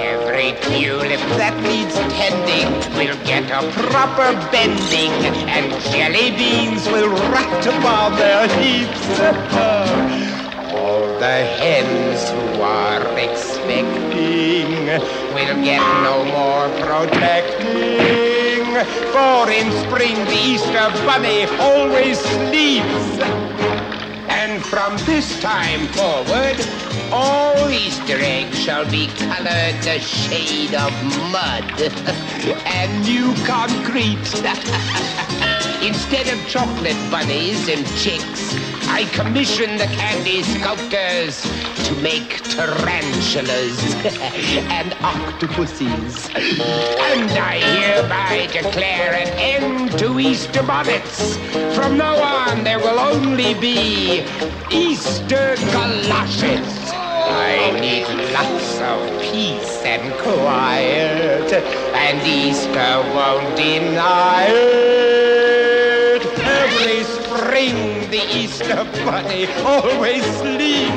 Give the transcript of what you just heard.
Every tulip that needs tending will get a proper bending, and jelly beans will rot upon their heaps. All the hens who are expecting will get no more protecting, for in spring the Easter bunny always sleeps. From this time forward, all Easter eggs shall be colored the shade of mud and new concrete. Instead of chocolate bunnies and chicks, I commission the candy sculptors to make tarantulas and octopuses. And I hereby declare an end to Easter bonnets. From now on, there will only be Easter galoshes. I need lots of peace and quiet, and Easter won't deny it. Every spring, the Easter bunny always sleeps.